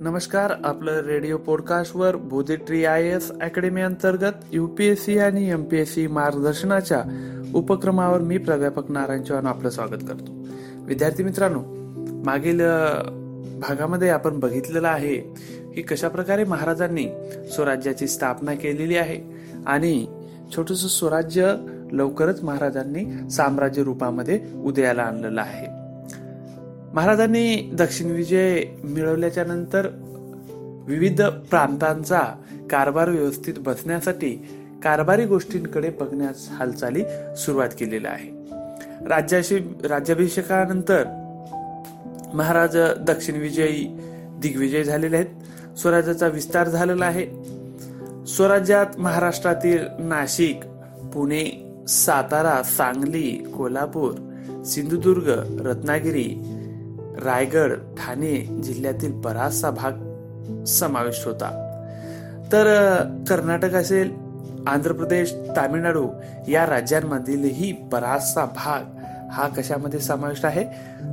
नमस्कार आपलं radio पॉडकास्टवर Bodhi tree I S academy अंतर्गत युपीएससी आणि एमपीएससी मार्गदर्शनाच्या उपक्रमावर मी प्राध्यापक नारायण चव्हाण आपलं स्वागत करतो. विद्यार्थी मित्रांनो मागील भागामध्ये आपण बघितलेलं आहे की कशा प्रकारे महाराजांनी स्वराज्याची स्थापना केलेली आहे आणि छोटस स्वराज्य लवकरच महाराजांनी साम्राज्य रूपामध्ये उदयाला आणलेलं आहे. महाराजांनी दक्षिण विजय मिळवल्याच्या नंतर विविध प्रांतांचा कारभार व्यवस्थित बसण्यासाठी कारभारी गोष्टींकडे बघण्यास हालचाली सुरुवात केलेली आहे राज्याशी राज्याभिषेकानंतर महाराज दक्षिण विजयी दिग्विजय झालेले आहेत. स्वराज्याचा विस्तार झालेला आहे. स्वराज्यात महाराष्ट्रातील नाशिक पुणे सातारा सांगली कोल्हापूर सिंधुदुर्ग रत्नागिरी रायगड ठाणे जिल्ह्यातील बराचसा भाग समाविष्ट होता. तर कर्नाटक असेल आंध्र प्रदेश तामिळनाडू या राज्यांमधीलही बराचसा भाग हा कशामध्ये समाविष्ट आहे?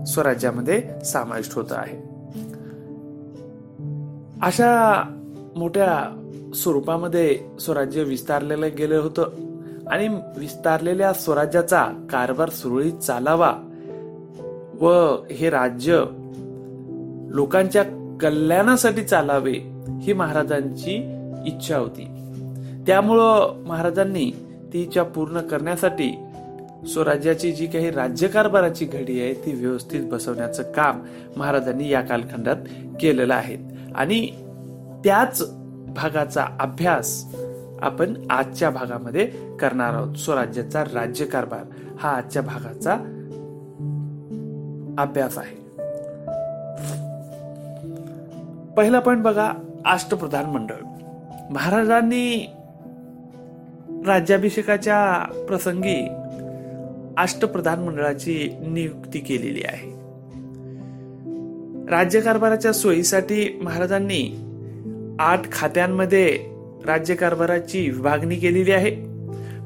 स्वराज्यामध्ये समाविष्ट होत आहे. अशा मोठ्या स्वरूपामध्ये स्वराज्य विस्तारलेलं गेलं होतं आणि विस्तारलेल्या स्वराज्याचा कारभार सुरळीत चालावा व हे राज्य लोकांच्या कल्याणासाठी चालावे ही महाराजांची इच्छा होती. त्यामुळं महाराजांनी ती इच्छा पूर्ण करण्यासाठी स्वराज्याची जी काही राज्यकारभाराची घडी आहे ती व्यवस्थित बसवण्याचं काम महाराजांनी या कालखंडात केलेलं आहे. आणि त्याच भागाचा अभ्यास आपण आजच्या भागामध्ये करणार आहोत. स्वराज्याचा राज्यकारभार हा आजच्या भागाचा अभ्यास आहे. पहिला पॉइंट बघा अष्टप्रधान मंडळ. महाराजांनी राज्याभिषेकाच्या प्रसंगी अष्टप्रधान मंडळाची नियुक्ती केलेली आहे. राज्यकारभाराच्या सोयीसाठी महाराजांनी आठ खात्यांमध्ये राज्यकारभाराची विभागणी केलेली आहे.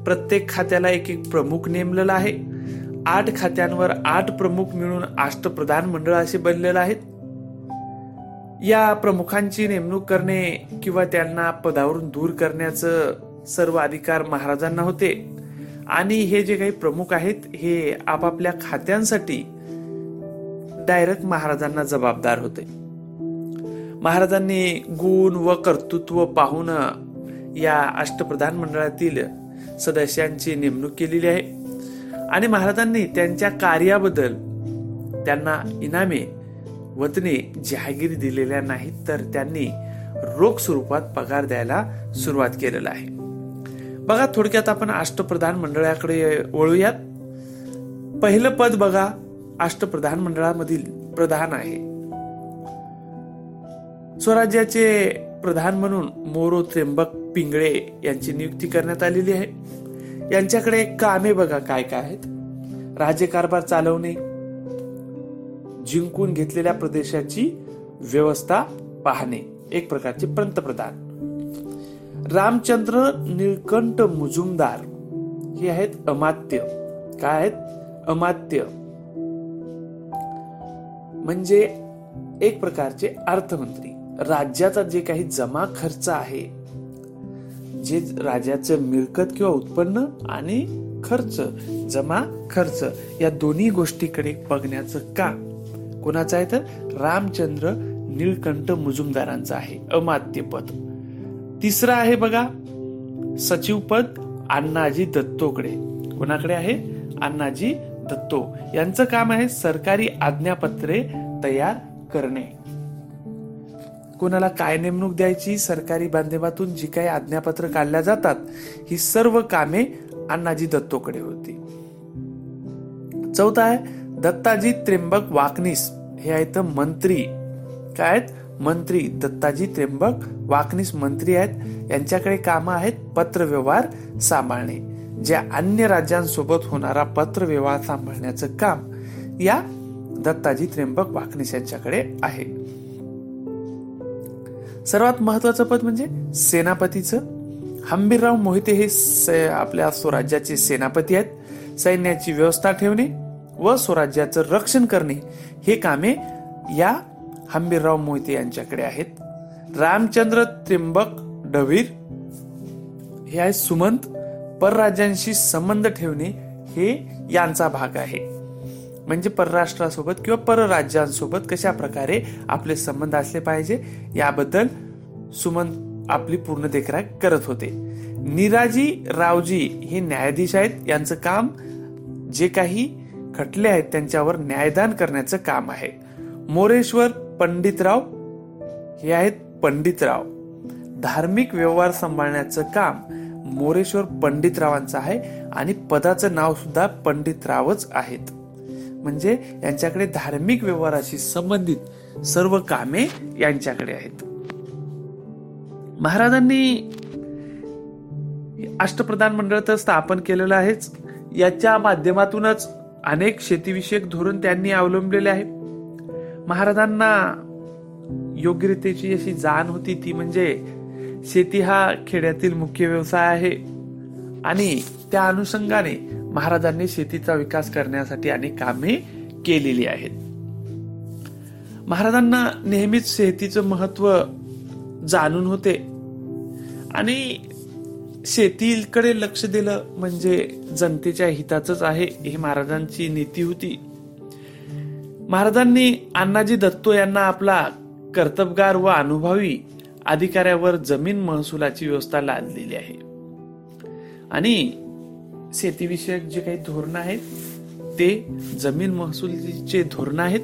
प्रत्येक खात्याला एक एक प्रमुख नेमलेला आहे. आठ खात्यांवर आठ प्रमुख मिळून अष्टप्रधान मंडळ असे बनलेलं आहेत. या प्रमुखांची नेमणूक करणे किंवा त्यांना पदावरून दूर करण्याचं सर्व अधिकार महाराजांना होते. आणि हे जे काही प्रमुख आहेत हे आपापल्या खात्यांसाठी डायरेक्ट महाराजांना जबाबदार होते. महाराजांनी गुण व कर्तृत्व पाहून या अष्टप्रधान मंडळातील सदस्यांची नेमणूक केलेली आहे. आणि महाराजांनी त्यांच्या कार्याबद्दल त्यांना इनामे वतने जहागीर दिलेल्या नाहीत तर त्यांनी रोख स्वरूपात पगार द्यायला सुरुवात केलेला आहे. बघा थोडक्यात आपण अष्टप्रधान मंडळाकडे वळूयात. पहिलं पद बघा अष्टप्रधान मंडळामधील प्रधान आहे. स्वराज्याचे प्रधान म्हणून मोरो त्र्यंबक पिंगळे यांची नियुक्ती करण्यात आलेली आहे. यांच्याकडे कामे बघा काय काय आहेत. राज्यकारभार चालवणे जिंकून घेतलेल्या प्रदेशाची व्यवस्था पाहणे एक प्रकारचे पंतप्रधान. रामचंद्र निळकंठ मुजुमदार हे आहेत अमात्य. काय आहेत? अमात्य. म्हणजे एक प्रकारचे अर्थमंत्री. राज्याचा जे काही जमा खर्च आहे जे राजाचं मिळकत किंवा उत्पन्न आणि खर्च जमा खर्च या दोन्ही गोष्टीकडे बघण्याचं काम. कोणाचं आहे तर? रामचंद्र नीलकंठ मुजुमदारांचं आहे. अमात्य पद. तिसरं आहे बघा सचिव पद अण्णाजी दत्तोकडे. कोणाकडे आहे? अण्णाजी दत्तो. यांचं काम आहे सरकारी आज्ञापत्रे तयार करणे. कोणाला काय नेमणूक द्यायची? सरकारी बांधेमातून जी काही आज्ञापत्र काढल्या जातात ही सर्व कामे अण्णाजी दत्तोकडे होती. चौथा आहे दत्ताजी त्र्यंबक वाकनीस. हे आहेत मंत्री. काय आहेत? मंत्री. दत्ताजी त्र्यंबक वाकनीस मंत्री आहेत. यांच्याकडे काम आहेत पत्रव्यवहार सांभाळणे. ज्या अन्य राज्यांसोबत होणारा पत्रव्यवहार सांभाळण्याचं काम या दत्ताजी त्र्यंबक वाकनीस यांच्याकडे आहे. सर्वात महत्वाचं पद म्हणजे सेनापतीचं. हंबीरराव मोहिते हे आपल्या स्वराज्याचे सेनापती आहेत. सैन्याची व्यवस्था ठेवणे व स्वराज्याचं रक्षण करणे हे कामे या हंबीरराव मोहिते यांच्याकडे आहेत. रामचंद्र त्र्यंबक डवीर हे आहे सुमंत. परराज्यांशी संबंध ठेवणे हे यांचा भाग आहे. म्हणजे परराष्ट्रासोबत किंवा परराज्यांसोबत कशा प्रकारे आपले संबंध असले पाहिजे याबद्दल सुमन आपली पूर्ण देखरेख करत होते. निराजी रावजी हे न्यायाधीश आहेत. यांचं काम जे काही खटले आहेत त्यांच्यावर न्यायदान करण्याचं काम आहे. मोरेश्वर पंडितराव हे आहेत पंडितराव. धार्मिक व्यवहार सांभाळण्याचं काम मोरेश्वर पंडितरावांचं आहे आणि पदाचं नाव सुद्धा पंडितरावच आहेत. म्हणजे यांच्याकडे धार्मिक व्यवहाराशी संबंधित सर्व कामे यांच्याकडे आहेत. महाराजांनी अष्टप्रधान मंडळ तर स्थापन केलेलं आहेच. याच्या माध्यमातूनच अनेक शेतीविषयक धोरण त्यांनी अवलंबलेले आहे. महाराजांना योग्यरितेची अशी जाण होती ती म्हणजे शेती हा खेड्यातील मुख्य व्यवसाय आहे. आणि त्या अनुषंगाने महाराजांनी शेतीचा विकास करण्यासाठी अनेक कामे केलेली आहेत. महाराजांना नेहमीच शेतीचं महत्त्व जाणून होते. आणि शेतीकडे लक्ष दिलं म्हणजे जनतेच्या हिताचंच आहे ही महाराजांची नीती होती. महाराजांनी अण्णाजी दत्तो यांना आपला कर्तबगार व अनुभवी अधिकाऱ्यावर जमीन महसुलाची व्यवस्था लादलेली आहे. आणि शेतीविषयक जे काही धोरण आहेत ते जमीन महसूलचे धोरण आहेत.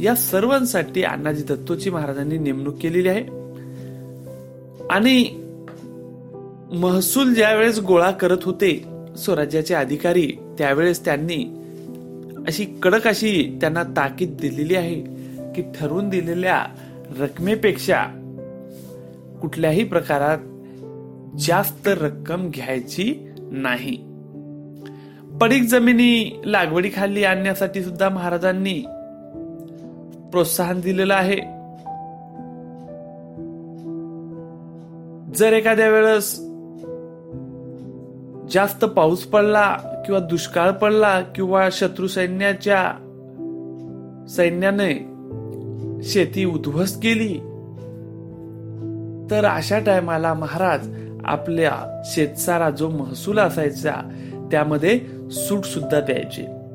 या सर्वांसाठी अण्णाजी दत्तोची महाराजांनी नेमणूक केलेली आहे. आणि महसूल ज्यावेळेस गोळा करत होते स्वराज्याचे अधिकारी त्यावेळेस त्यांनी अशी कडक अशी त्यांना ताकीद दिलेली आहे की ठरवून दिलेल्या रकमेपेक्षा कुठल्याही प्रकारात जास्त रक्कम घ्यायची नाही. पडीक जमिनी लागवडीखाली आणण्यासाठी सुद्धा महाराजांनी प्रोत्साहन दिलेलं आहे. जर एखाद्या वेळेस जास्त पाऊस पडला किंवा दुष्काळ पडला किंवा शत्रू सैन्याच्या सैन्याने शेती उद्ध्वस्त केली तर अशा टायमाला महाराज आपल्या शेतसारा जो महसूल असायचा त्यामध्ये सूट सुद्धा द्यायचे.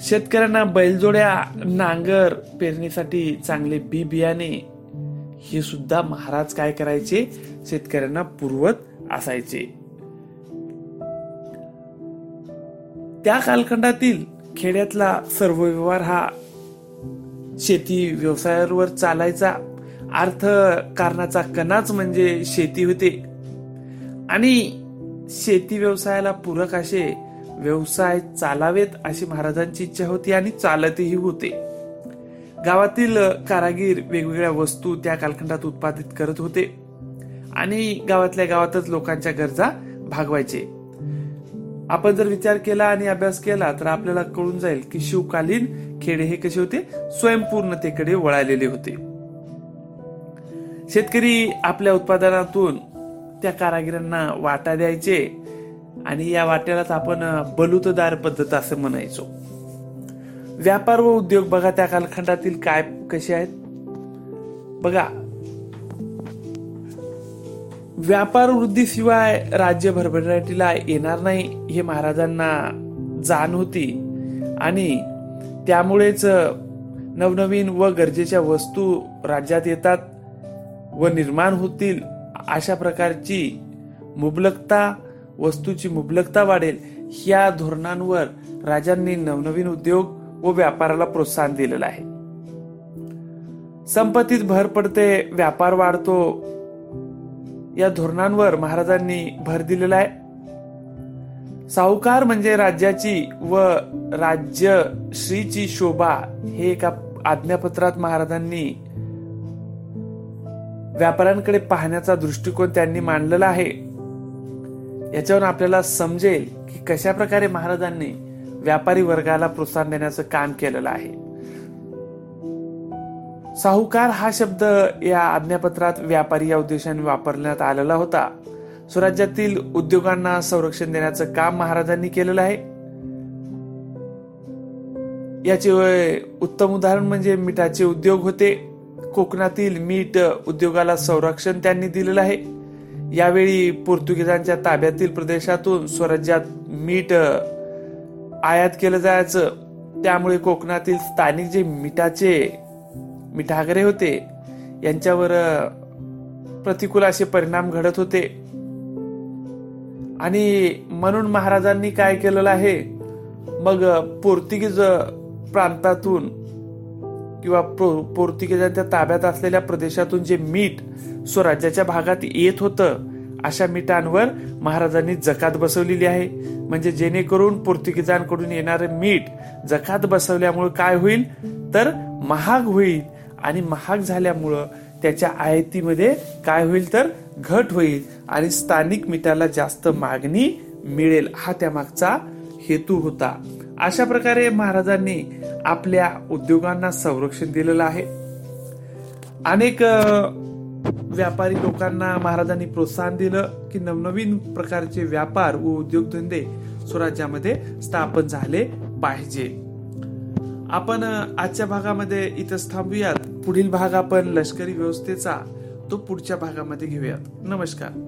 शेतकऱ्यांना बैलजोड्या नांगर पेरणीसाठी चांगले बी बियाणे हे सुद्धा महाराज काय करायचे? शेतकऱ्यांना पुरवत असायचे. त्या कालखंडातील खेड्यातला सर्व व्यवहार हा शेती व्यवसायावर चालायचा. अर्थ कारणाचा कणाच म्हणजे शेती होते. आणि शेती व्यवसायाला पूरक असे व्यवसाय चालावेत अशी महाराजांची इच्छा होती आणि चालतही होते. गावातील कारागीर वेगवेगळ्या वस्तू त्या कालखंडात उत्पादित करत होते. आणि गावातल्या गावातच लोकांच्या गरजा भागवायचे. आपण जर विचार केला आणि अभ्यास केला तर आपल्याला कळून जाईल की शिवकालीन खेडे हे कसे होते? स्वयंपूर्णतेकडे वळालेले होते. शेतकरी आपल्या उत्पादनातून त्या कारागिरांना वाटा द्यायचे आणि या वाट्यालाच आपण बलुतदार पद्धत असं म्हणायचो. व्यापार व उद्योग बघा त्या कालखंडातील काय कसे आहेत. बघा व्यापार वृद्धीशिवाय राज्य भरभराटीला येणार नाही हे महाराजांना जाण होती आणि त्यामुळेच नवनवीन व गरजेच्या वस्तू राज्यात येतात व निर्माण होतील अशा प्रकारची मुबलकता वस्तूची मुबलकता वाढेल. या धोरणांवर राजांनी नवनवीन उद्योग व व्यापाराला प्रोत्साहन दिलेलं आहे. संपत्तीत भर पडते व्यापार वाढतो. या धोरणांवर महाराजांनी भर दिलेला आहे. साहूकार म्हणजे राज्याची व राज्य श्रीची शोभा हे एका आज्ञापत्रात महाराजांनी व्यापाऱ्यांकडे पाहण्याचा दृष्टिकोन त्यांनी मांडलेला आहे. याच्यावर आपल्याला समजेल की कशा प्रकारे महाराजांनी व्यापारी वर्गाला प्रोत्साहन देण्याचं काम केलेलं आहे. साहूकार हा शब्द या आज्ञापत्रात व्यापारी या उद्देशाने वापरण्यात आलेला होता. स्वराज्यातील उद्योगांना संरक्षण देण्याचं काम महाराजांनी केलेलं आहे. याचे उत्तम उदाहरण म्हणजे मिठाचे उद्योग होते. कोकणातील मीठ उद्योगाला संरक्षण त्यांनी दिलेलं आहे. यावेळी पोर्तुगीजांच्या ताब्यातील प्रदेशातून स्वराज्यात मीठ आयात केलं जायचं. त्यामुळे कोकणातील स्थानिक जे मिठाचे मिठागरे होते यांच्यावर प्रतिकूल असे परिणाम घडत होते. आणि म्हणून महाराजांनी काय केलेलं आहे? मग पोर्तुगीज प्रांतातून किंवा पोर्तुगीजांच्या ताब्यात असलेल्या प्रदेशातून जे मीठ स्वराज्याच्या भागात येत होतं अशा मिठांवर महाराजांनी जकात बसवलेली आहे. म्हणजे जेणेकरून पोर्तुगीजांकडून येणारे मीठ जकात बसवल्यामुळे काय होईल? तर महाग होईल. आणि महाग झाल्यामुळं त्याच्या आयातीमध्ये काय होईल? तर घट होईल. आणि स्थानिक मिठाला जास्त मागणी मिळेल. हा त्यामागचा हेतू होता. अशा प्रकारे महाराजांनी आपल्या उद्योगांना संरक्षण दिलेलं आहे. अनेक व्यापारी लोकांना महाराजांनी प्रोत्साहन दिलं की नवनवीन प्रकारचे व्यापार व उद्योगधंदे स्वराज्यामध्ये स्थापन झाले पाहिजे. आपण आजच्या भागामध्ये इथं थांबूयात. पुढील भाग आपण लष्करी व्यवस्थेचा तो पुढच्या भागामध्ये घेऊयात. नमस्कार.